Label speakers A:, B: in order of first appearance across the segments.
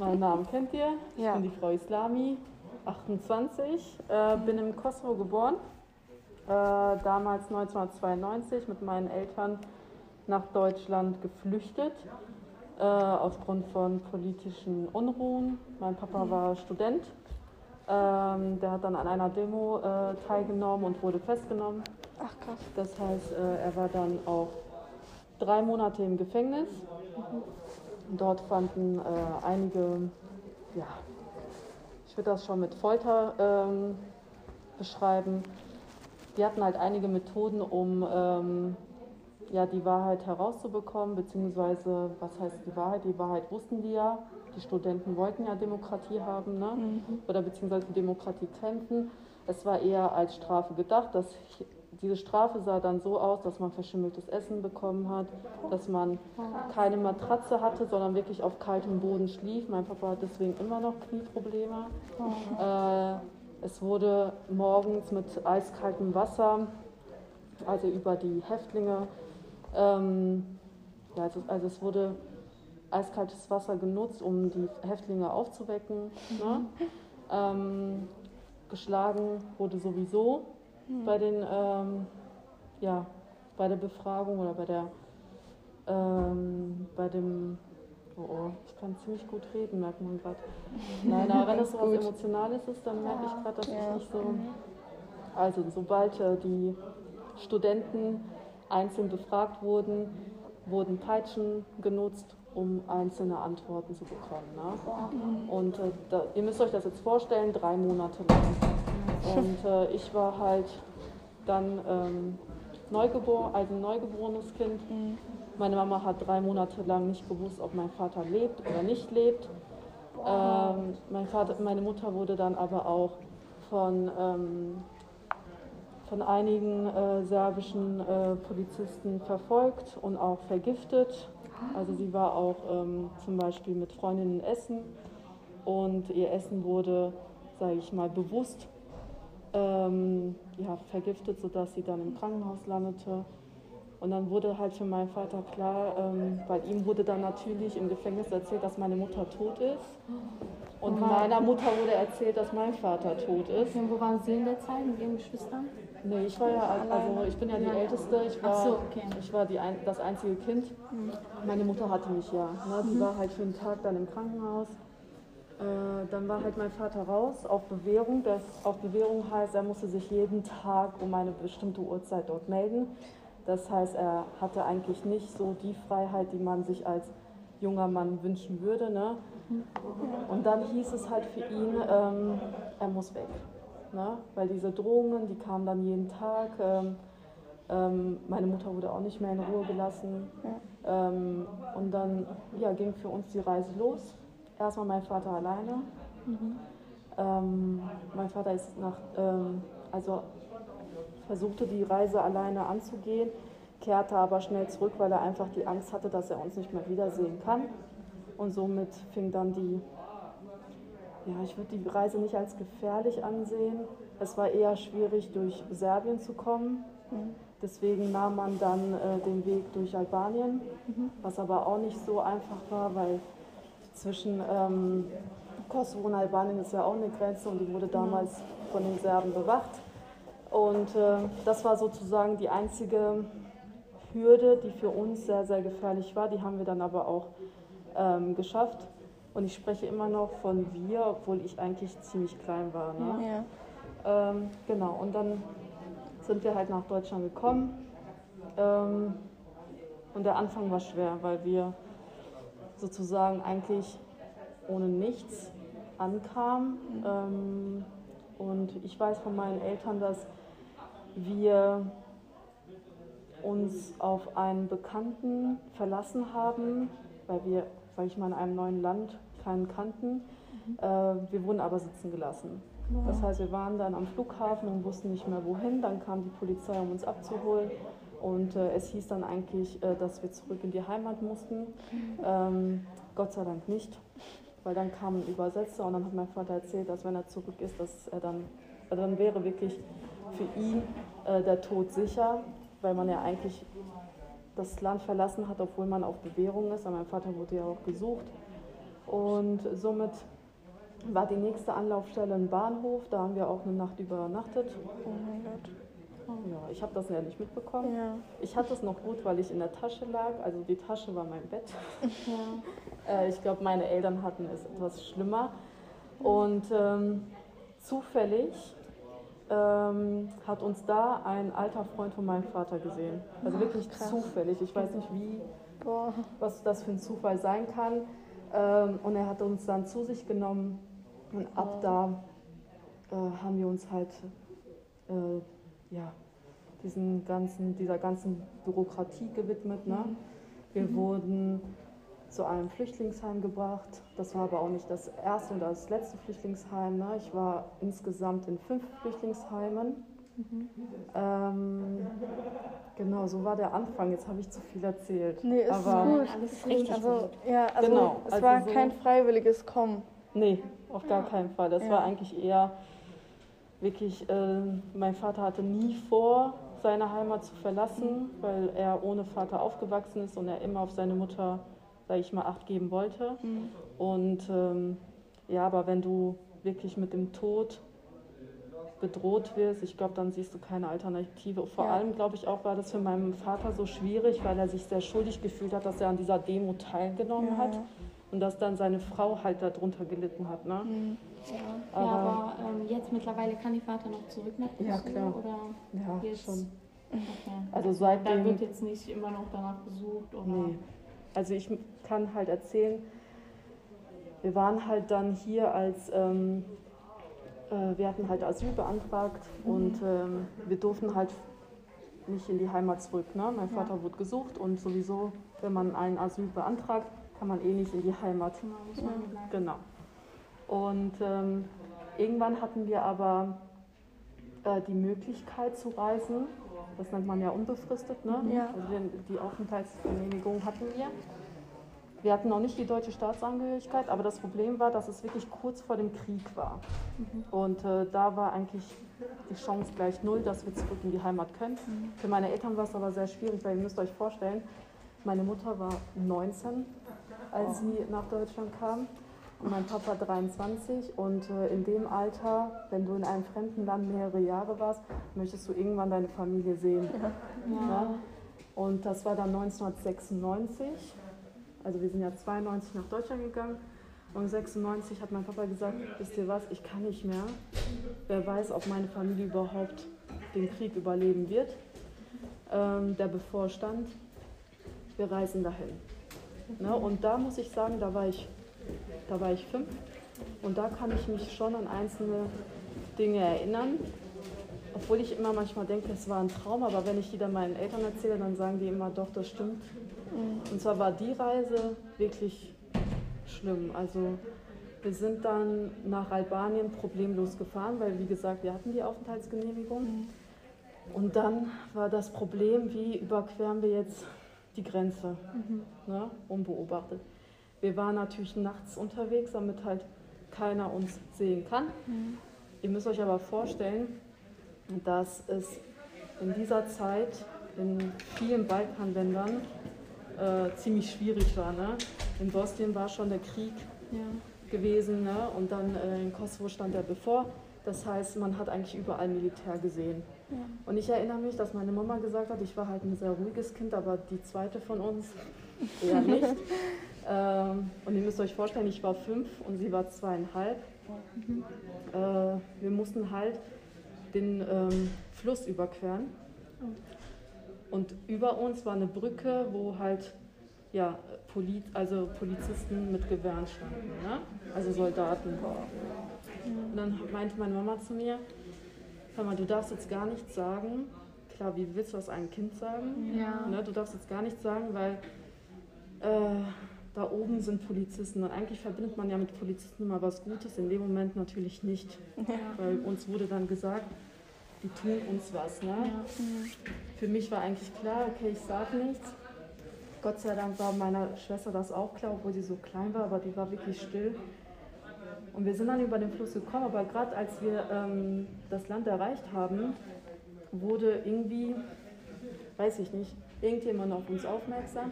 A: meinen Namen kennt ihr. Ich
B: Ja.
A: bin die Frau Islami, 28, äh, bin im Kosovo geboren. Äh, damals 1992 mit meinen Eltern nach Deutschland geflüchtet äh, aufgrund von politischen Unruhen. Mein Papa war Student. Ähm, der hat dann an einer Demo äh, teilgenommen und wurde festgenommen.
B: Ach krass.
A: Das heißt, äh, er war dann auch drei Monate im Gefängnis. Dort fanden äh, einige, ja, ich würde das schon mit Folter ähm, beschreiben. Die hatten halt einige Methoden, um ähm, ja, die Wahrheit herauszubekommen, beziehungsweise, was heißt die Wahrheit? Die Wahrheit wussten die ja. Die Studenten wollten ja Demokratie haben, ne? oder beziehungsweise Demokratie kämpfen. Es war eher als Strafe gedacht. Dass diese Strafe sah dann so aus, dass man verschimmeltes Essen bekommen hat, dass man keine Matratze hatte, sondern wirklich auf kaltem Boden schlief. Mein Papa hat deswegen immer noch Knieprobleme. Äh, es wurde morgens mit eiskaltem Wasser, also über die Häftlinge, ähm, ja, also, also es wurde eiskaltes Wasser genutzt, um die Häftlinge aufzuwecken. Ne? Ähm, geschlagen wurde sowieso bei den ähm, ja bei der Befragung oder bei der ähm, bei dem oh, oh, ich kann ziemlich gut reden merkt man gerade nein aber wenn das so was. Emotionales ist dann merke ich gerade dass
B: Ja.
A: ich nicht so also sobald äh, die Studenten einzeln befragt wurden wurden Peitschen genutzt um einzelne Antworten zu bekommen ne? Und äh, da, ihr müsst euch das jetzt vorstellen, drei Monate lang. Und äh, ich war halt dann ähm, neugeboren, also ein neugeborenes Kind. Meine Mama hat drei Monate lang nicht gewusst, ob mein Vater lebt oder nicht lebt. Ähm, mein Vater, meine Mutter wurde dann aber auch von, ähm, von einigen äh, serbischen äh, Polizisten verfolgt und auch vergiftet. Also sie war auch ähm, zum Beispiel mit Freundinnen essen und ihr Essen wurde, sage ich mal, bewusst ähm, ja, vergiftet, sodass sie dann im Krankenhaus landete. Und dann wurde halt für meinen Vater klar, ähm, weil ihm wurde dann natürlich im Gefängnis erzählt, dass meine Mutter tot ist. Und meiner Mutter wurde erzählt, dass mein Vater tot ist.
C: Und wo waren Sie in der Zeit mit Ihren Geschwistern?
A: Nee, ich war ja, also ich bin ja die
C: Ja.
A: Älteste, ich war,
C: Ach so, okay.
A: ich war die ein, das einzige Kind. Meine Mutter hatte mich ja. Ne? Die war halt für einen Tag dann im Krankenhaus. Äh, dann war halt mein Vater raus auf Bewährung. Das auf Bewährung heißt, er musste sich jeden Tag um eine bestimmte Uhrzeit dort melden. Das heißt, er hatte eigentlich nicht so die Freiheit, die man sich als junger Mann wünschen würde. Ne? Und dann hieß es halt für ihn, ähm, er muss weg. Ne? Weil diese Drohungen, die kamen dann jeden Tag. Ähm, ähm, meine Mutter wurde auch nicht mehr in Ruhe gelassen. Ähm, und dann ja, ging für uns die Reise los. Erstmal mein Vater alleine. Ähm, mein Vater ist nach, ähm, also versuchte die Reise alleine anzugehen, kehrte aber schnell zurück, weil er einfach die Angst hatte, dass er uns nicht mehr wiedersehen kann. Und somit fing dann die, ja, ich würde die Reise nicht als gefährlich ansehen. Es war eher schwierig, durch Serbien zu kommen. Deswegen nahm man dann äh, den Weg durch Albanien, was aber auch nicht so einfach war, weil zwischen ähm, Kosovo und Albanien ist ja auch eine Grenze und die wurde damals von den Serben bewacht. Und äh, das war sozusagen die einzige Hürde, die für uns sehr, sehr gefährlich war. Die haben wir dann aber auch ähm, geschafft. Und ich spreche immer noch von wir, obwohl ich eigentlich ziemlich klein war. Ne?
B: Ja.
A: Ähm, genau, und dann sind wir halt nach Deutschland gekommen. Ähm, und der Anfang war schwer, weil wir sozusagen eigentlich ohne nichts ankamen. Ähm, und ich weiß von meinen Eltern, dass wir uns auf einen Bekannten verlassen haben, weil wir, sag ich mal, in einem neuen Land keinen kannten. Äh, wir wurden aber sitzen gelassen. Das heißt, wir waren dann am Flughafen und wussten nicht mehr wohin. Dann kam die Polizei, um uns abzuholen. Und äh, es hieß dann eigentlich, äh, dass wir zurück in die Heimat mussten. Ähm, Gott sei Dank nicht, weil dann kam ein Übersetzer und dann hat mein Vater erzählt, dass wenn er zurück ist, dass er dann, also dann wäre wirklich für ihn äh, der Tod sicher, weil man ja eigentlich das Land verlassen hat, obwohl man auf Bewährung ist. Aber mein Vater wurde ja auch gesucht. Und somit war die nächste Anlaufstelle ein Bahnhof. Da haben wir auch eine Nacht übernachtet.
B: Oh mein Gott.
A: Ja, ich habe das ja nicht mitbekommen.
B: Ja.
A: Ich hatte es noch gut, weil ich in der Tasche lag. Also die Tasche war mein Bett.
C: Ja.
A: Äh, ich glaube, meine Eltern hatten es etwas schlimmer. Und ähm, zufällig ähm, hat uns da ein alter Freund von meinem Vater gesehen. Also wirklich
B: krass.
A: zufällig. Ich weiß nicht, wie,
B: Boah.
A: was das für ein Zufall sein kann. Ähm, und er hat uns dann zu sich genommen. Und ab da äh, haben wir uns halt äh, ja, diesen ganzen, dieser ganzen Bürokratie gewidmet. Ne? Wir wurden zu einem Flüchtlingsheim gebracht. Das war aber auch nicht das erste und das letzte Flüchtlingsheim. Ne? Ich war insgesamt in fünf Flüchtlingsheimen. Ähm, genau, so war der Anfang. Jetzt habe ich zu viel erzählt.
B: Nee, ist
A: aber
B: gut.
C: Alles
B: Ist
C: richtig
B: also,
C: gut.
B: ja, also
A: Genau,
B: es
A: also
B: war
A: so-
B: kein freiwilliges Kommen.
A: Nee, auf gar keinen Fall. Das
B: Ja.
A: war eigentlich eher wirklich, äh, mein Vater hatte nie vor, seine Heimat zu verlassen, weil er ohne Vater aufgewachsen ist und er immer auf seine Mutter, sage ich mal, Acht geben wollte. Und ähm, ja, aber wenn du wirklich mit dem Tod bedroht wirst, ich glaube, dann siehst du keine Alternative. Vor
B: Ja.
A: allem, glaube ich, auch war das für meinen Vater so schwierig, weil er sich sehr schuldig gefühlt hat, dass er an dieser Demo teilgenommen
B: Ja,
A: hat und dass dann seine Frau halt darunter gelitten hat. Ne?
B: Mhm.
C: Ja,
A: Aber-
C: ja aber ähm, jetzt mittlerweile kann die Vater noch zurück nach
A: Ja,
C: Kosovo,
A: klar.
C: Oder?
A: Ja,
C: Jetzt-
A: schon.
C: Okay.
A: Also
C: Da
A: seitdem.
C: wird jetzt nicht immer noch danach gesucht oder?
A: Nee. Also ich kann halt erzählen, wir waren halt dann hier als, ähm, äh, wir hatten halt Asyl beantragt und ähm, wir durften halt nicht in die Heimat zurück. Ne? Mein Vater wurde gesucht und sowieso, wenn man ein Asyl beantragt, kann man eh nicht in die Heimat.
C: Genau.
A: Genau. Und ähm, irgendwann hatten wir aber äh, die Möglichkeit zu reisen. Das nennt man ja unbefristet. Ne?
B: Ja.
A: Also wir, die Aufenthaltsgenehmigung hatten wir. Wir hatten noch nicht die deutsche Staatsangehörigkeit, aber das Problem war, dass es wirklich kurz vor dem Krieg war. Und äh, da war eigentlich die Chance gleich null, dass wir zurück in die Heimat können. Für meine Eltern war es aber sehr schwierig, weil ihr müsst euch vorstellen, meine Mutter war 19, als sie nach Deutschland kam mein Papa 23. Und äh, in dem Alter, wenn du in einem fremden Land mehrere Jahre warst, möchtest du irgendwann deine Familie sehen. Ja. Und das war dann 1996. Also wir sind ja 92 nach Deutschland gegangen. Und 96 hat mein Papa gesagt, wisst ihr was, ich kann nicht mehr. Wer weiß, ob meine Familie überhaupt den Krieg überleben wird, ähm, der bevorstand. Wir reisen dahin. Ne? Und da muss ich sagen, da war ich, da war ich fünf. Und da kann ich mich schon an einzelne Dinge erinnern. Obwohl ich immer manchmal denke, es war ein Traum, aber wenn ich die dann meinen Eltern erzähle, dann sagen die immer, doch, das stimmt. Und zwar war die Reise wirklich schlimm. Also wir sind dann nach Albanien problemlos gefahren, weil wie gesagt, wir hatten die Aufenthaltsgenehmigung. Und dann war das Problem, wie überqueren wir jetzt die Grenze, ne, unbeobachtet. Wir waren natürlich nachts unterwegs, damit halt keiner uns sehen kann. Ihr müsst euch aber vorstellen, dass es in dieser Zeit in vielen Balkanländern äh, ziemlich schwierig war. Ne? In Bosnien war schon der Krieg
C: Ja.
A: gewesen ne? und dann äh, in Kosovo stand er bevor. Das heißt, man hat eigentlich überall Militär gesehen. Und ich erinnere mich, dass meine Mama gesagt hat, ich war halt ein sehr ruhiges Kind, aber die zweite von uns eher nicht. ähm, und ihr müsst euch vorstellen, ich war fünf und sie war zweieinhalb. Äh, wir mussten halt den ähm, Fluss überqueren. Und über uns war eine Brücke, wo halt ja, Poli also Polizisten mit Gewehren standen, ne? also Soldaten. Und dann meinte meine Mama zu mir, hör mal, du darfst jetzt gar nichts sagen. Klar, wie willst du das einem Kind sagen?
C: Ja.
A: Ne, du darfst jetzt gar nichts sagen, weil äh, da oben sind Polizisten. Und eigentlich verbindet man ja mit Polizisten immer was Gutes, in dem Moment natürlich nicht. Weil uns wurde dann gesagt, die tun uns was. Ne?
C: Ja.
A: Für mich war eigentlich klar, okay, ich sage nichts. Gott sei Dank war meiner Schwester das auch klar, obwohl sie so klein war, aber die war wirklich still. Und wir sind dann über den Fluss gekommen, aber gerade als wir ähm, das Land erreicht haben, wurde irgendwie, weiß ich nicht, irgendjemand auf uns aufmerksam.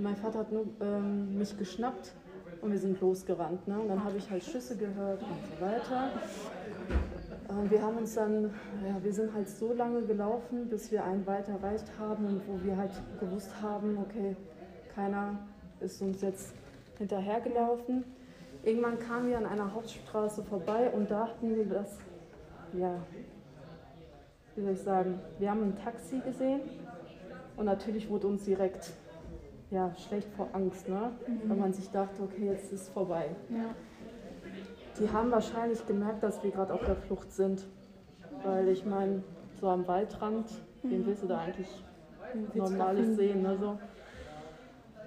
A: Mein Vater hat nur ähm, mich geschnappt Und wir sind losgerannt. Ne? Und dann habe ich halt Schüsse gehört und so weiter. Und wir haben uns dann, ja, wir sind halt so lange gelaufen, bis wir einen Wald erreicht haben und wo wir halt gewusst haben, okay, keiner ist uns jetzt hinterhergelaufen. Irgendwann kamen wir an einer Hauptstraße vorbei und dachten wir, dass, ja, wie soll ich sagen, wir haben ein Taxi gesehen und natürlich wurde uns direkt ja, schlecht vor Angst, ne? weil man sich dachte, okay, jetzt ist es vorbei.
C: Ja.
A: Die haben wahrscheinlich gemerkt, dass wir gerade auf der Flucht sind. Weil ich meine, so am Waldrand, wen willst du da eigentlich Normales sehen? Ne, so.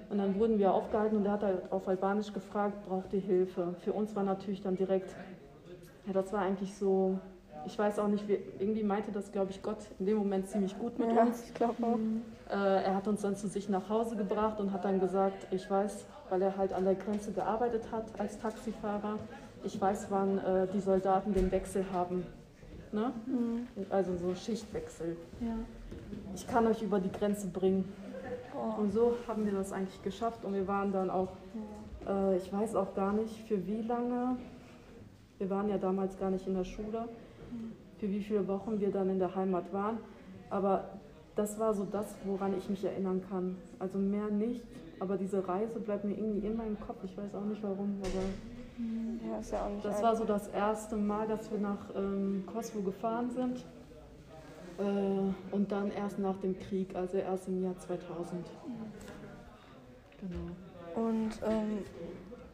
A: Und dann wurden wir aufgehalten und er hat halt auf Albanisch gefragt, braucht ihr Hilfe? Für uns war natürlich dann direkt, ja, das war eigentlich so, ich weiß auch nicht, wie, irgendwie meinte das, glaube ich, Gott in dem Moment ziemlich gut mit
B: Ja,
A: uns.
B: ich glaube auch.
A: Äh, er hat uns dann zu sich nach Hause gebracht und hat dann gesagt, ich weiß, weil er halt an der Grenze gearbeitet hat als Taxifahrer, ich weiß, wann äh, die Soldaten den Wechsel haben. Ne? Also so Schichtwechsel.
C: Ja.
A: Ich kann euch über die Grenze bringen.
B: Oh.
A: Und so haben wir das eigentlich geschafft und wir waren dann auch, äh, ich weiß auch gar nicht für wie lange, wir waren ja damals gar nicht in der Schule, für wie viele Wochen wir dann in der Heimat waren. Aber das war so das, woran ich mich erinnern kann. Also mehr nicht, aber diese Reise bleibt mir irgendwie immer im Kopf. Ich weiß auch nicht warum, aber
B: Ja, ist ja auch nicht
A: das war so das erste Mal, dass wir nach ähm, Kosovo gefahren sind. Äh, und dann erst nach dem Krieg, also erst im Jahr 2000. Genau.
B: Und ähm,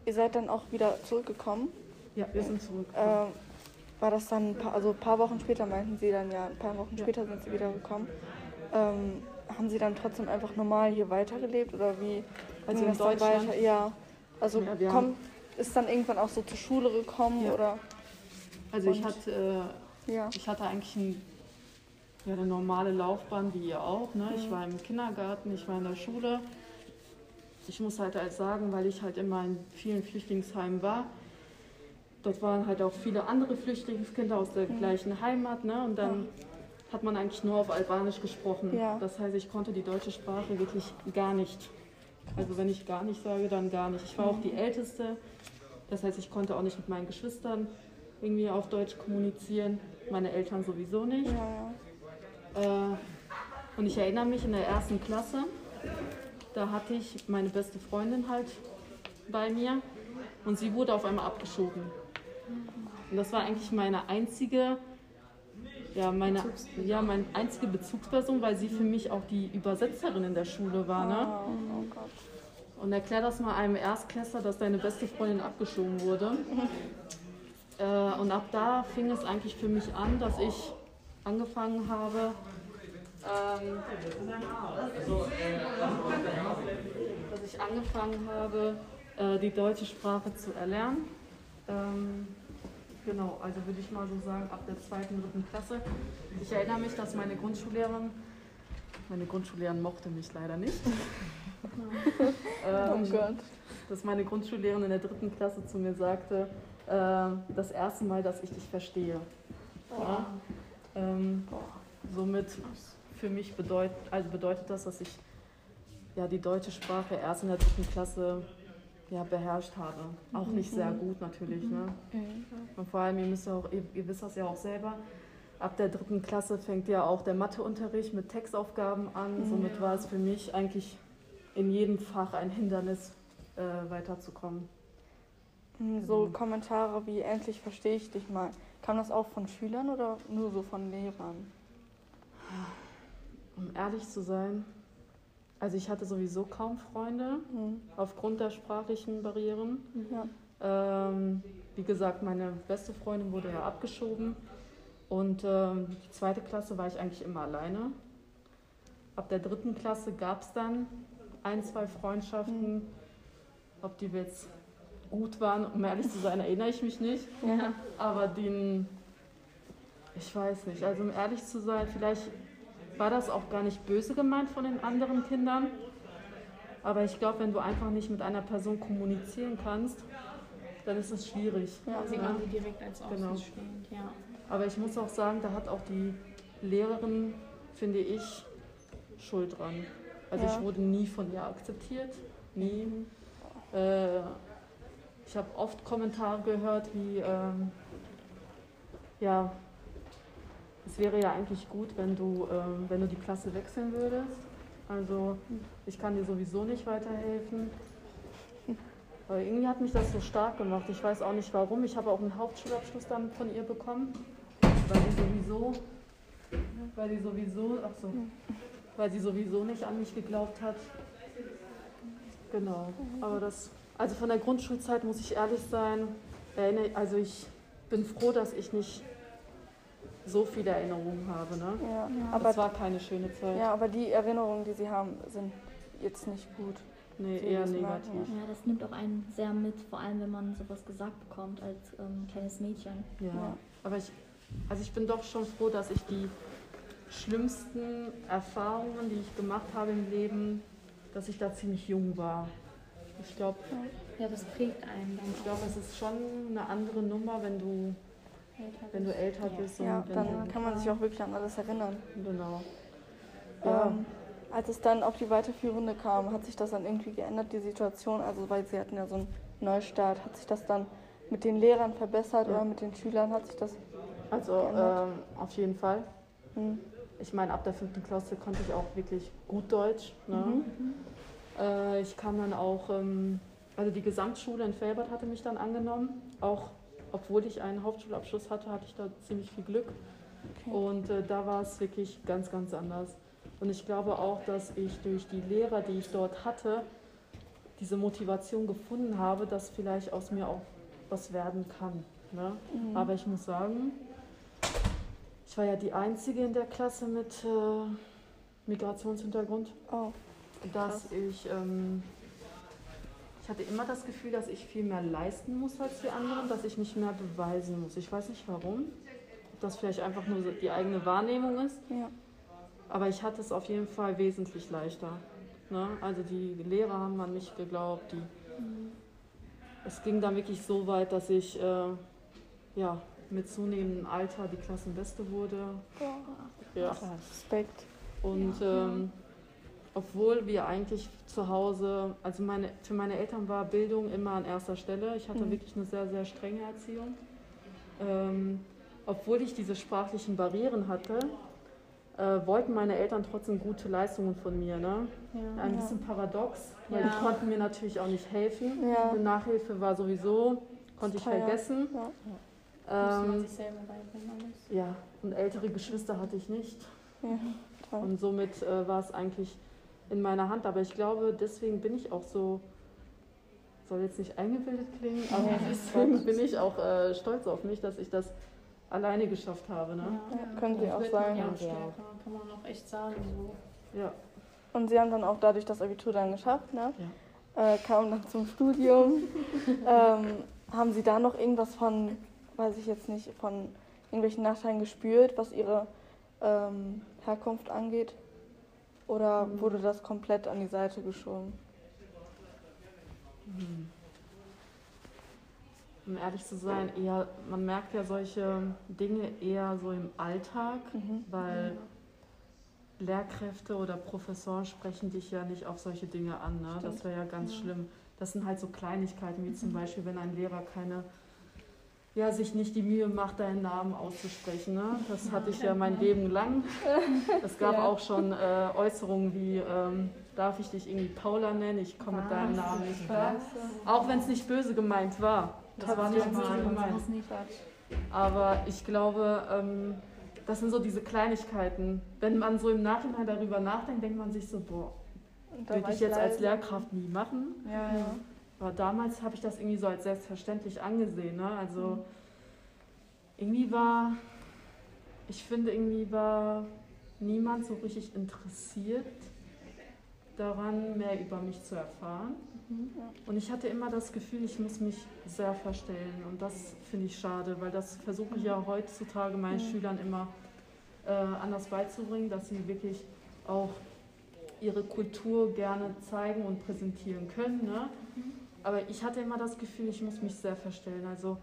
B: ihr seid dann auch wieder zurückgekommen.
A: Ja, wir sind zurück.
B: Ähm, war das dann, ein paar, also ein paar Wochen später meinten sie dann ja, ein paar Wochen später sind sie wiedergekommen. Ähm, haben sie dann trotzdem einfach normal hier weitergelebt oder wie
A: Also in Deutschland?
B: weiter? Ja, also
A: Ja, wir
B: kommt, ist dann irgendwann auch so zur Schule gekommen
A: Ja.
B: oder
A: Also ich hatte, äh,
B: ja.
A: ich hatte eigentlich ein, ja, eine normale Laufbahn wie ihr auch. Ne? Ich war im Kindergarten, ich war in der Schule. Ich muss halt, halt sagen, weil ich halt immer in vielen Flüchtlingsheimen war, dort waren halt auch viele andere Flüchtlingskinder aus der gleichen Heimat. Ne? Und dann hat man eigentlich nur auf Albanisch gesprochen.
B: Ja.
A: Das heißt, ich konnte die deutsche Sprache wirklich gar nicht. Also wenn ich gar nicht sage, dann gar nicht. Ich war auch die Älteste. Das heißt, ich konnte auch nicht mit meinen Geschwistern irgendwie auf Deutsch kommunizieren. Meine Eltern sowieso nicht.
B: Ja.
A: Äh, und ich erinnere mich in der ersten Klasse, da hatte ich meine beste Freundin halt bei mir und sie wurde auf einmal abgeschoben. Und das war eigentlich meine einzige, ja, meine, ja, meine einzige Bezugsperson, weil sie für mich auch die Übersetzerin in der Schule war. Ne?
B: Oh, oh Gott.
A: Und erklär das mal einem Erstklässler, dass deine beste Freundin abgeschoben wurde. Äh, und ab da fing es eigentlich für mich an, dass ich angefangen habe, ähm, dass ich angefangen habe, äh, die deutsche Sprache zu erlernen. Ähm, genau, also würde ich mal so sagen, ab der zweiten, dritten Klasse. Ich erinnere mich, dass meine Grundschullehrerin, meine Grundschullehrerin mochte mich leider nicht.
B: Oh
A: ähm,
B: Gott.
A: dass meine Grundschullehrerin in der dritten Klasse zu mir sagte, äh, das erste Mal, dass ich dich verstehe. Ja? Ähm, somit für mich bedeutet, also bedeutet das, dass ich ja, die deutsche Sprache erst in der dritten Klasse ja, beherrscht habe. Auch nicht sehr gut natürlich. Ne? Und vor allem, ihr, müsst ja auch, ihr, ihr wisst das ja auch selber, ab der dritten Klasse fängt ja auch der Matheunterricht mit Textaufgaben an. Somit war es für mich eigentlich in jedem Fach ein Hindernis, äh, weiterzukommen.
B: Hm, So Kommentare wie endlich verstehe ich dich mal. Kam das auch von Schülern oder nur so von Lehrern?
A: Um ehrlich zu sein, also ich hatte sowieso kaum Freunde
B: Hm.
A: aufgrund der sprachlichen Barrieren.
B: Ja.
A: Ähm, wie gesagt, meine beste Freundin wurde ja abgeschoben und ähm, die zweite Klasse war ich eigentlich immer alleine. Ab der dritten Klasse gab es dann ein, zwei Freundschaften. Ob die jetzt gut waren, um ehrlich zu sein, erinnere ich mich nicht.
C: Ja.
A: Aber den, ich weiß nicht, also um ehrlich zu sein, vielleicht war das auch gar nicht böse gemeint von den anderen Kindern. Aber ich glaube, wenn du einfach nicht mit einer Person kommunizieren kannst, dann ist es schwierig.
B: Ja,
C: sieht man sie direkt als
A: Genau.
C: außenstehend, ja.
A: Aber ich muss auch sagen, da hat auch die Lehrerin, finde ich, Schuld dran. Also
B: Ja.
A: ich wurde nie von ihr akzeptiert, nie. Äh, ich habe oft Kommentare gehört wie, ähm, ja, es wäre ja eigentlich gut, wenn du, ähm, wenn du die Klasse wechseln würdest. Also ich kann dir sowieso nicht weiterhelfen. Aber irgendwie hat mich das so stark gemacht. Ich weiß auch nicht warum. Ich habe auch einen Hauptschulabschluss dann von ihr bekommen, weil die sowieso, weil die sowieso, ach so, weil sie sowieso nicht an mich geglaubt hat. Genau. Aber das, also von der Grundschulzeit muss ich ehrlich sein, also ich bin froh, dass ich nicht so viele Erinnerungen habe. Ne?
B: Ja,
C: Ja.
B: aber,
A: Das war keine schöne Zeit.
B: ja, aber die Erinnerungen, die Sie haben, sind jetzt nicht gut.
A: Nee,
B: So
A: eher negativ.
C: Ja, das nimmt auch einen sehr mit, vor allem wenn man sowas gesagt bekommt als ähm, kleines Mädchen.
A: Ja.
B: Ja.
A: Aber ich, also ich bin doch schon froh, dass ich die schlimmsten Erfahrungen, die ich gemacht habe im Leben, dass ich da ziemlich jung war. Ich glaube,
C: Ja, das prägt einen dann
A: ich glaube, es ist schon eine andere Nummer, wenn du. Wenn du älter bist.
B: Ja, dann kann man sich auch wirklich an alles erinnern.
A: Genau. Ja.
B: Ähm, als es dann auf die weiterführende kam, hat sich das dann irgendwie geändert, die Situation? Also, weil Sie hatten ja so einen Neustart. Hat sich das dann mit den Lehrern verbessert
A: Ja.
B: oder mit den Schülern? Hat sich das.
A: Also ähm, auf jeden Fall.
B: Hm.
A: Ich meine, ab der fünften Klasse konnte ich auch wirklich gut Deutsch. Ne?
B: Mhm.
A: Äh, ich kam dann auch, ähm, also die Gesamtschule in Felbert hatte mich dann angenommen. Auch obwohl ich einen Hauptschulabschluss hatte, hatte ich da ziemlich viel Glück.
B: Okay.
A: Und äh, da war es wirklich ganz, ganz anders. Und ich glaube auch, dass ich durch die Lehrer, die ich dort hatte, diese Motivation gefunden habe, dass vielleicht aus mir auch was werden kann. Ne?
B: Mhm.
A: Aber ich muss sagen, ich war ja die Einzige in der Klasse mit äh, Migrationshintergrund
B: Oh,
A: dass ich, ähm, ich hatte immer das Gefühl, dass ich viel mehr leisten muss als die anderen, dass ich mich mehr beweisen muss. Ich weiß nicht warum, ob das vielleicht einfach nur so die eigene Wahrnehmung ist,
B: ja.
A: aber ich hatte es auf jeden Fall wesentlich leichter. Ne? Also die Lehrer haben an mich geglaubt, die, es ging dann wirklich so weit, dass ich äh, ja, mit zunehmendem Alter die Klassenbeste wurde. Ja.
B: Respekt.
A: Und ähm, obwohl wir eigentlich zu Hause, also meine, für meine Eltern war Bildung immer an erster Stelle. Ich hatte
B: Mhm.
A: wirklich eine sehr, sehr strenge Erziehung. Ähm, obwohl ich diese sprachlichen Barrieren hatte, äh, wollten meine Eltern trotzdem gute Leistungen von mir. Ne?
C: Ja.
A: Ein
B: Ja.
A: bisschen paradox, weil
C: Ja.
A: die konnten mir natürlich auch nicht helfen.
B: Ja.
A: Die Nachhilfe war sowieso, konnte ich vergessen.
B: Ja.
A: Ähm,
C: sich selber beibringen alles.
A: ja, und ältere Geschwister hatte ich nicht.
B: Ja, toll.
A: Und somit äh, war es eigentlich in meiner Hand. Aber ich glaube, deswegen bin ich auch so, soll jetzt nicht eingebildet klingen, aber
B: Ja.
A: deswegen bin ich auch äh, stolz auf mich, dass ich das alleine geschafft habe. Ne?
B: Ja, können Sie auch sagen.
C: Ja,
A: Ja.
C: stärker, kann man auch echt sagen. So.
A: Ja.
B: Und Sie haben dann auch dadurch das Abitur dann geschafft, ne? Äh, kamen dann zum Studium. ähm, haben Sie da noch irgendwas von, weiß ich jetzt nicht, von irgendwelchen Nachteilen gespürt, was Ihre ähm, Herkunft angeht? Oder
A: Mhm.
B: wurde das komplett an die Seite geschoben?
A: Hm. Um ehrlich zu sein, eher, man merkt ja solche Dinge eher so im Alltag,
B: Mhm.
A: weil Lehrkräfte oder Professoren sprechen dich ja nicht auf solche Dinge an. Ne? Das wäre ja ganz
C: Ja.
A: schlimm. Das sind halt so Kleinigkeiten, wie zum
C: Mhm.
A: Beispiel, wenn ein Lehrer keine, ja, sich nicht die Mühe macht, deinen Namen auszusprechen. Ne? Das hatte ich ja mein. Leben lang. Es gab
B: Ja.
A: auch schon äh, Äußerungen wie, ähm, darf ich dich irgendwie Paula nennen? Ich komme mit deinem? Namen nicht klar. Auch wenn es nicht böse gemeint war. Das war nicht böse gemeint.
C: das.
A: Aber ich glaube, ähm, das sind so diese Kleinigkeiten. Wenn man so im Nachhinein darüber nachdenkt, denkt man sich so, boah, würde ich jetzt als. Lehrkraft nie machen.
B: Ja, ja.
A: Aber damals habe ich das irgendwie so als selbstverständlich angesehen. Ne? Also
B: Mhm.
A: irgendwie war, ich finde, irgendwie war niemand so richtig interessiert daran, mehr über mich zu erfahren.
C: Mhm.
A: Und ich hatte immer das Gefühl, ich muss mich sehr verstellen. Und das finde ich schade, weil das versuche ich ja heutzutage meinen
B: Mhm.
A: Schülern immer äh, anders beizubringen, dass sie wirklich auch ihre Kultur gerne zeigen und präsentieren können. Ne?
C: Mhm.
A: Aber ich hatte immer das Gefühl, ich muss mich sehr verstellen. Also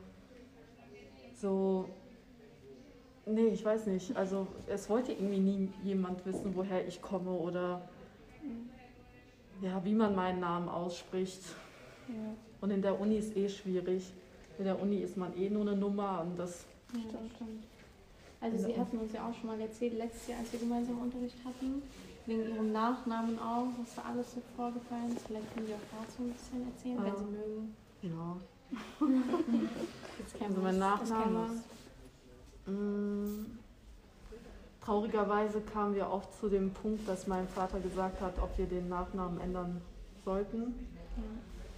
A: so, nee, ich weiß nicht. Also es wollte irgendwie nie jemand wissen, woher ich komme oder ja, wie man meinen Namen ausspricht.
B: Ja.
A: Und in der Uni ist eh schwierig. In der Uni ist man eh nur eine Nummer und das.
D: Ja, das stimmt. Also Sie hatten uns ja auch schon mal erzählt, letztes Jahr, als wir gemeinsam Unterricht hatten, wegen Ihrem Nachnamen auch, was da alles so vorgefallen ist. Vielleicht können Sie auch dazu ein bisschen erzählen, wenn
A: Ja.
D: Sie mögen.
A: Ja.
D: Jetzt kennen
A: Also
D: wir
A: mein
D: es.
A: Nachname. Mm, Traurigerweise kamen wir oft zu dem Punkt, dass mein Vater gesagt hat, ob wir den Nachnamen ändern sollten,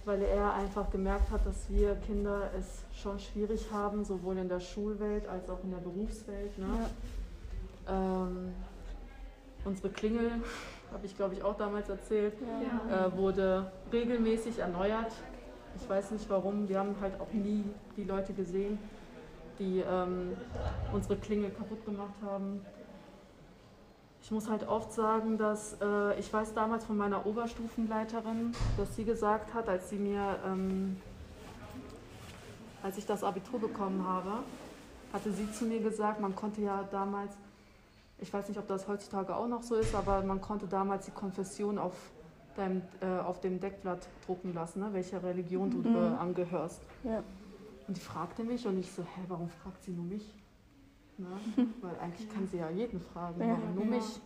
A: weil er einfach gemerkt hat, dass wir Kinder es schon schwierig haben, sowohl in der Schulwelt als auch in der Berufswelt. Ne? Ähm, unsere Klingel, habe ich glaube ich auch damals erzählt,
D: Ja.
A: äh, wurde regelmäßig erneuert. Ich weiß nicht warum. Wir haben halt auch nie die Leute gesehen, die ähm, unsere Klingel kaputt gemacht haben. Ich muss halt oft sagen, dass äh, ich weiß damals von meiner Oberstufenleiterin, dass sie gesagt hat, als sie mir, ähm, als ich das Abitur bekommen habe, hatte sie zu mir gesagt, man konnte ja damals, ich weiß nicht, ob das heutzutage auch noch so ist, aber man konnte damals die Konfession auf, deinem, äh, auf dem Deckblatt drucken lassen, ne, welcher Religion du
B: Mhm.
A: angehörst.
B: Ja.
A: Und die fragte mich und ich so, hä, warum fragt sie nur mich? Ne? Weil eigentlich kann sie ja jeden fragen,
B: Ja.
A: warum nur
D: Ja.
A: mich?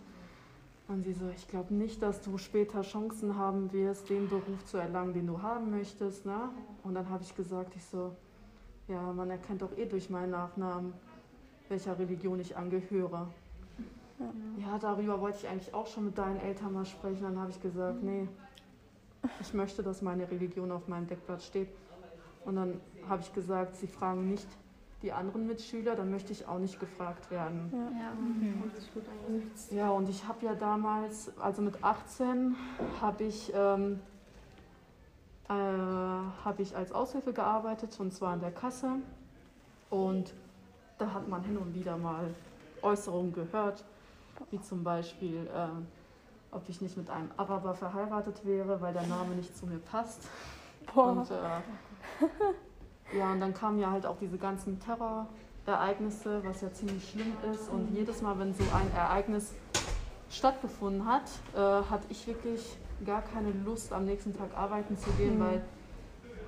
A: Und sie so, ich glaube nicht, dass du später Chancen haben wirst, den Beruf zu erlangen, den du haben möchtest. Ne? Und dann habe ich gesagt, ich so, ja, man erkennt doch eh durch meinen Nachnamen, welcher Religion ich angehöre. Ja, darüber wollte ich eigentlich auch schon mit deinen Eltern mal sprechen. Dann habe ich gesagt, nee, ich möchte, dass meine Religion auf meinem Deckblatt steht. Und dann habe ich gesagt, sie fragen nicht die anderen Mitschüler, dann möchte ich auch nicht gefragt werden.
D: Ja,
C: Mhm.
D: gut eingesetzt.
A: Ja, und ich habe ja damals, also mit 18, habe ich, ähm, äh, habe ich als Aushilfe gearbeitet und zwar an der Kasse. Und da hat man hin und wieder mal Äußerungen gehört, wie zum Beispiel, ähm, ob ich nicht mit einem Araber verheiratet wäre, weil der Name nicht zu mir passt.
B: Boah.
A: Und, äh, ja, und dann kamen ja halt auch diese ganzen Terrorereignisse, was ja ziemlich schlimm ist. Und jedes Mal, wenn so ein Ereignis stattgefunden hat, äh, hatte ich wirklich gar keine Lust, am nächsten Tag arbeiten zu gehen,
B: Mhm.
A: weil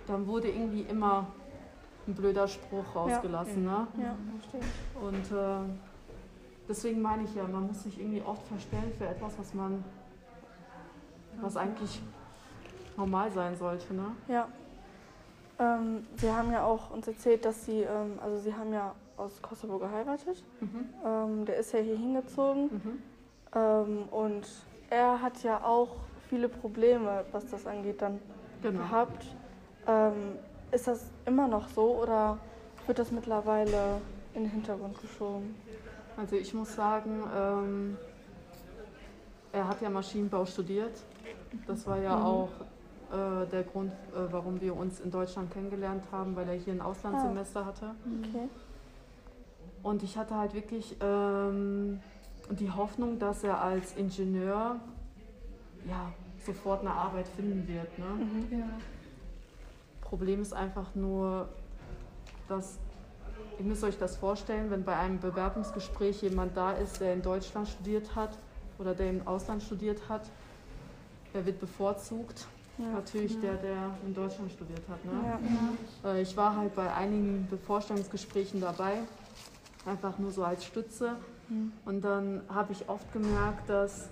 A: dann wurde irgendwie immer ein blöder Spruch rausgelassen. Ne?
B: ja, verstehe ich.
A: Und äh, deswegen meine ich ja, man muss sich irgendwie oft verstellen für etwas, was man, was eigentlich normal sein sollte. Ne?
B: Ja. Ähm, Sie haben ja auch uns erzählt, dass Sie, ähm, also Sie haben ja aus Kosovo geheiratet.
A: Mhm.
B: Ähm, der ist ja hier hingezogen.
A: Mhm.
B: Ähm, und er hat ja auch viele Probleme, was das angeht, dann
A: Genau.
B: gehabt. Ähm, ist das immer noch so oder wird das mittlerweile in den Hintergrund geschoben?
A: Also ich muss sagen, ähm, er hat ja Maschinenbau studiert. Das war ja
B: Mhm.
A: auch äh, der Grund, äh, warum wir uns in Deutschland kennengelernt haben, weil er hier ein Auslandssemester hatte.
B: Okay.
A: Und ich hatte halt wirklich ähm, die Hoffnung, dass er als Ingenieur ja, sofort eine Arbeit finden wird. Ne?
B: Mhm.
D: Ja.
A: Problem ist einfach nur, dass ihr müsst euch das vorstellen, wenn bei einem Bewerbungsgespräch jemand da ist, der in Deutschland studiert hat oder der im Ausland studiert hat, wer wird bevorzugt?
B: Ja.
A: Natürlich der, der in Deutschland studiert hat. Ne?
B: Ja.
A: Äh, Ich war halt bei einigen Vorstellungsgesprächen dabei, einfach nur so als Stütze.
B: Mhm.
A: Und dann habe ich oft gemerkt, dass,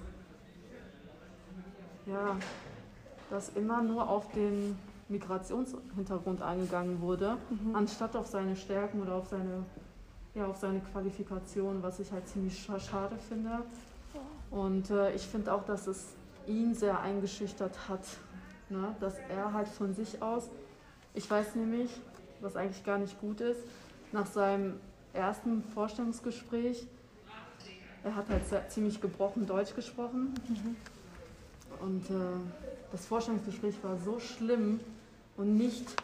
A: ja, dass immer nur auf den Migrationshintergrund eingegangen wurde,
B: Mhm.
A: anstatt auf seine Stärken oder auf seine, ja, auf seine Qualifikation, was ich halt ziemlich scha- schade finde. Und äh, ich finde auch, dass es ihn sehr eingeschüchtert hat, ne? dass er halt von sich aus, ich weiß nämlich, was eigentlich gar nicht gut ist, nach seinem ersten Vorstellungsgespräch, er hat halt sehr, ziemlich gebrochen Deutsch gesprochen. Und äh, das Vorstellungsgespräch war so schlimm und nicht,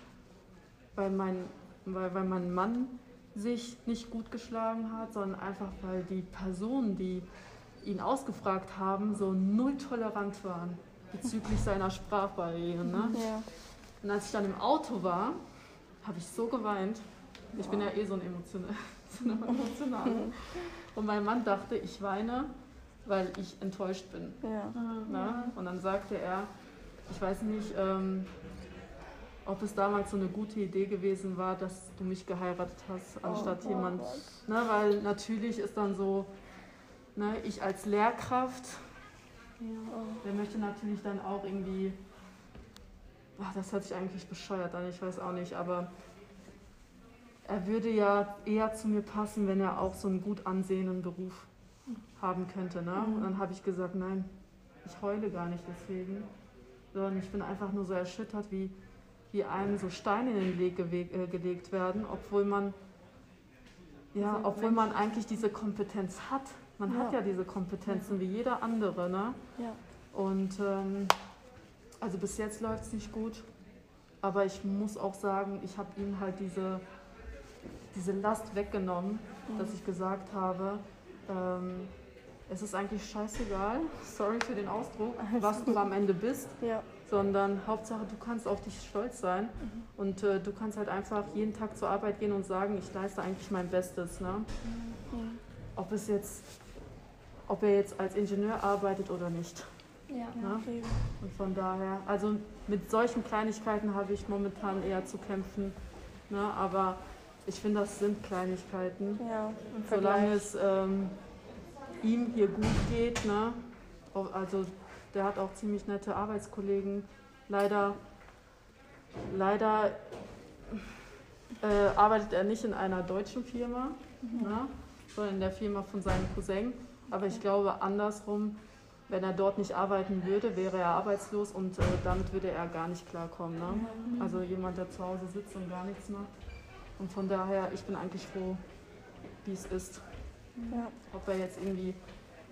A: weil mein, weil, weil mein Mann sich nicht gut geschlagen hat, sondern einfach, weil die Personen, die ihn ausgefragt haben, so null tolerant waren bezüglich seiner Sprachbarrieren. Ne?
B: Ja.
A: Und als ich dann im Auto war, habe ich so geweint. Ich bin ja eh so ein emotional. Und mein Mann dachte, ich weine, weil ich enttäuscht bin.
B: Ja.
A: Ne? Und dann sagte er, ich weiß nicht, ähm, ob es damals so eine gute Idee gewesen war, dass du mich geheiratet hast, anstatt
B: oh,
A: jemand.
B: Gott.
A: Ne, weil natürlich ist dann so, ne, ich als Lehrkraft,
D: Ja.
A: der möchte natürlich dann auch irgendwie. Ach, das hört sich eigentlich bescheuert an, ich weiß auch nicht, aber er würde ja eher zu mir passen, wenn er auch so einen gut ansehenden Beruf haben könnte. Ne?
B: Mhm.
A: Und dann habe ich gesagt, nein, ich heule gar nicht deswegen, sondern ich bin einfach nur so erschüttert, wie, wie einem so Steine in den Weg äh, gelegt werden, obwohl man, ja,
D: Diese
A: obwohl man eigentlich diese Kompetenz hat. Man
B: Ja.
A: hat ja diese Kompetenzen wie jeder andere. Ne?
B: Ja.
A: Und ähm, also bis jetzt läuft es nicht gut. Aber ich muss auch sagen, ich habe ihm halt diese, diese Last weggenommen, dass ich gesagt habe, ähm, es ist eigentlich scheißegal, sorry für den Ausdruck, was du am Ende bist,
B: Ja.
A: Sondern Hauptsache du kannst auf dich stolz sein
B: Mhm.
A: und äh, du kannst halt einfach jeden Tag zur Arbeit gehen und sagen, ich leiste eigentlich mein Bestes. Ne?
B: Mhm.
A: Ob es jetzt, ob er jetzt als Ingenieur arbeitet oder nicht.
C: Ja.
A: Ne?
B: Eben.
A: Und von daher, also mit solchen Kleinigkeiten habe ich momentan eher zu kämpfen. Ne? Aber ich finde, das sind Kleinigkeiten.
B: Ja,
A: Solange es ähm, ihm hier gut geht. Ne? Also der hat auch ziemlich nette Arbeitskollegen. Leider, leider äh, arbeitet er nicht in einer deutschen Firma, ne? sondern in der Firma von seinem Cousin. Aber ich glaube andersrum, wenn er dort nicht arbeiten würde, wäre er arbeitslos und äh, damit würde er gar nicht klarkommen. Ne? Also jemand, der zu Hause sitzt und gar nichts macht. Und von daher, ich bin eigentlich froh, wie es ist.
B: Ja.
A: Ob er jetzt irgendwie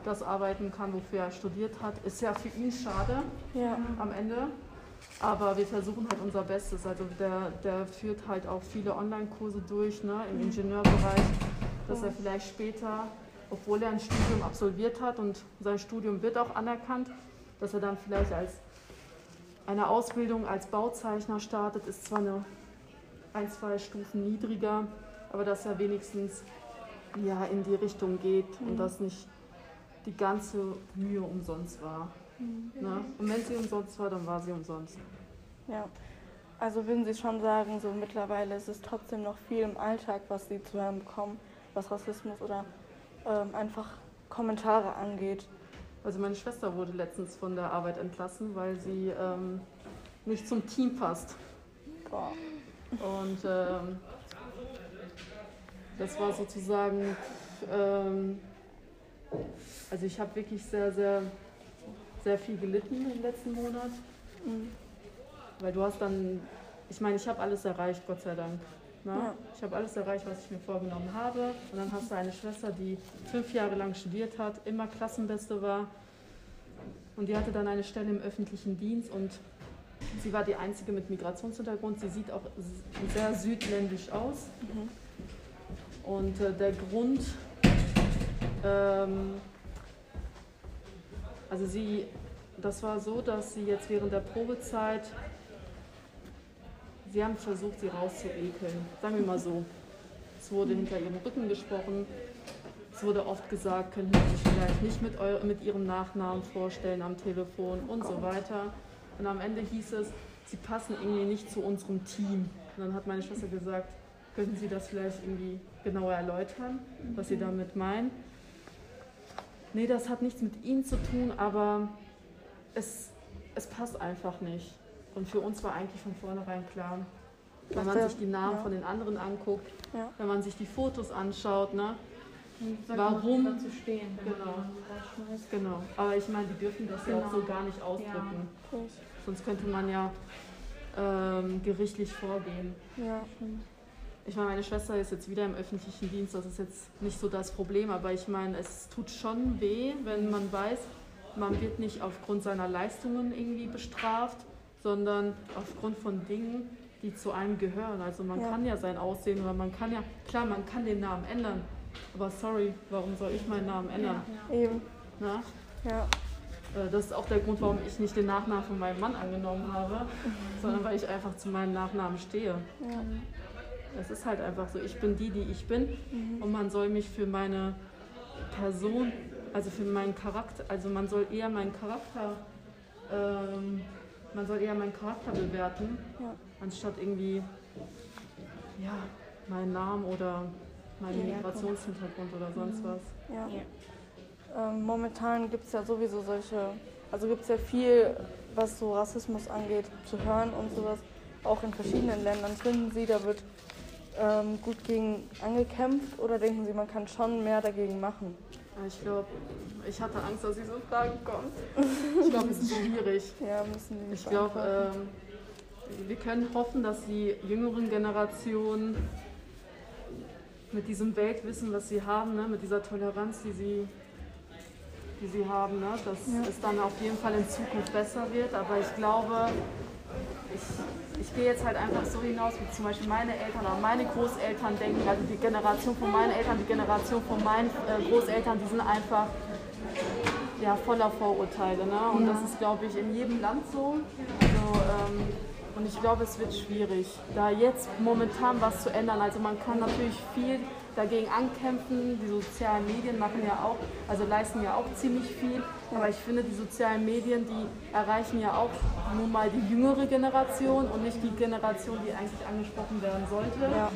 A: das arbeiten kann, wofür er studiert hat, ist ja für ihn schade
B: Ja.
A: am Ende. Aber wir versuchen halt unser Bestes. Also der, der führt halt auch viele Online-Kurse durch ne, im Ingenieurbereich, dass er vielleicht später, obwohl er ein Studium absolviert hat und sein Studium wird auch anerkannt, dass er dann vielleicht als eine Ausbildung als Bauzeichner startet, ist zwar eine ein, zwei Stufen niedriger, aber dass er wenigstens ja, in die Richtung geht und
B: Mhm.
A: dass nicht die ganze Mühe umsonst war. Ne? Und wenn sie umsonst war, dann war sie umsonst.
B: Ja. Also würden Sie schon sagen, so mittlerweile ist es trotzdem noch viel im Alltag, was Sie zu hören bekommen, was Rassismus oder ähm, einfach Kommentare angeht.
A: Also meine Schwester wurde letztens von der Arbeit entlassen, weil sie ähm, nicht zum Team passt.
B: Boah.
A: Und ähm, das war sozusagen, ähm, also ich habe wirklich sehr, sehr, sehr viel gelitten im letzten Monat,
B: Mhm.
A: weil du hast dann, ich meine, ich habe alles erreicht, Gott sei Dank. Ne?
B: Ja.
A: Ich habe alles erreicht, was ich mir vorgenommen habe. Und dann hast du eine Schwester, die fünf Jahre lang studiert hat, immer Klassenbeste war. Und die hatte dann eine Stelle im öffentlichen Dienst und sie war die einzige mit Migrationshintergrund. Sie sieht auch sehr südländisch aus.
B: Mhm.
A: Und äh, der Grund, ähm, also sie, das war so, dass sie jetzt während der Probezeit, sie haben versucht, sie rauszuekeln. Sagen wir mal so. Es wurde hinter ihrem Rücken gesprochen. Es wurde oft gesagt, könnten Sie sich vielleicht nicht mit, eu mit Ihrem Nachnamen vorstellen am Telefon und so weiter. Und am Ende hieß es, Sie passen irgendwie nicht zu unserem Team. Und dann hat meine Schwester gesagt, könnten Sie das vielleicht irgendwie genauer erläutern, was Sie damit meinen? Nee, das hat nichts mit Ihnen zu tun, aber es, es passt einfach nicht. Und für uns war eigentlich von vornherein klar, wenn man
B: der-
A: sich die Namen
B: ja.
A: von den anderen anguckt,
B: Ja.
A: wenn man sich die Fotos anschaut, ne? Warum?
D: Man dazu stehen, wenn
A: Genau. Genau. Aber ich meine, die dürfen das ja auch
D: Genau.
A: so gar nicht ausdrücken.
B: Gut.
A: Sonst könnte man ja ähm, gerichtlich vorgehen.
B: Ja.
A: Ich meine, meine Schwester ist jetzt wieder im öffentlichen Dienst, das ist jetzt nicht so das Problem, aber ich meine, es tut schon weh, wenn man weiß, man wird nicht aufgrund seiner Leistungen irgendwie bestraft, sondern aufgrund von Dingen, die zu einem gehören. Also man
B: Ja.
A: kann ja sein Aussehen oder man kann ja, klar, man kann den Namen ändern, aber sorry, warum soll ich meinen Namen ändern?
B: Eben.
A: Na?
B: Ja.
A: Äh, Das ist auch der Grund, warum ich nicht den Nachnamen von meinem Mann angenommen habe, sondern weil ich einfach zu meinem Nachnamen stehe.
B: Ja.
A: Es ist halt einfach so, ich bin die, die ich bin
B: Mhm.
A: und man soll mich für meine Person, also für meinen Charakter, also man soll eher meinen Charakter ähm, man soll eher meinen Charakter bewerten,
B: Ja.
A: anstatt irgendwie ja, meinen Namen oder meinen
C: Die
A: Migrationshintergrund oder sonst was.
B: Ja.
C: Ja.
B: Ähm, momentan gibt es ja sowieso solche, also gibt es ja viel, was so Rassismus angeht, zu hören und sowas, auch in verschiedenen Ländern. Finden Sie, da wird ähm, gut gegen angekämpft oder denken Sie, man kann schon mehr dagegen machen?
A: Aber Ich glaube, ich hatte Angst, dass diese Frage kommt. Ich glaube, es ist schwierig.
B: Ja, müssen Sie nicht
A: Ich glaube, ähm, wir können hoffen, dass die jüngeren Generationen mit diesem Weltwissen, was sie haben, ne, mit dieser Toleranz, die sie, die sie haben, ne, dass
B: Ja.
A: es dann auf jeden Fall in Zukunft besser wird. Aber ich glaube, ich, ich gehe jetzt halt einfach so hinaus, wie zum Beispiel meine Eltern oder meine Großeltern denken, also die Generation von meinen Eltern, die Generation von meinen äh, Großeltern, die sind einfach ja, voller Vorurteile. Ne? Und
C: Ja.
A: das ist, glaube ich, in jedem Land so. Also, ähm, und ich glaube, es wird schwierig, da jetzt momentan was zu ändern. Also man kann natürlich viel dagegen ankämpfen. Die sozialen Medien machen ja auch, also leisten ja auch ziemlich viel. Aber ich finde, die sozialen Medien, die erreichen ja auch nur mal die jüngere Generation und nicht die Generation, die eigentlich angesprochen werden sollte.
B: Ja.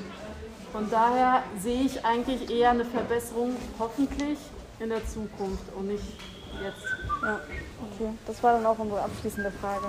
A: Von daher sehe ich eigentlich eher eine Verbesserung, hoffentlich in der Zukunft und nicht jetzt.
B: ja, okay. Das war dann auch unsere abschließende Frage.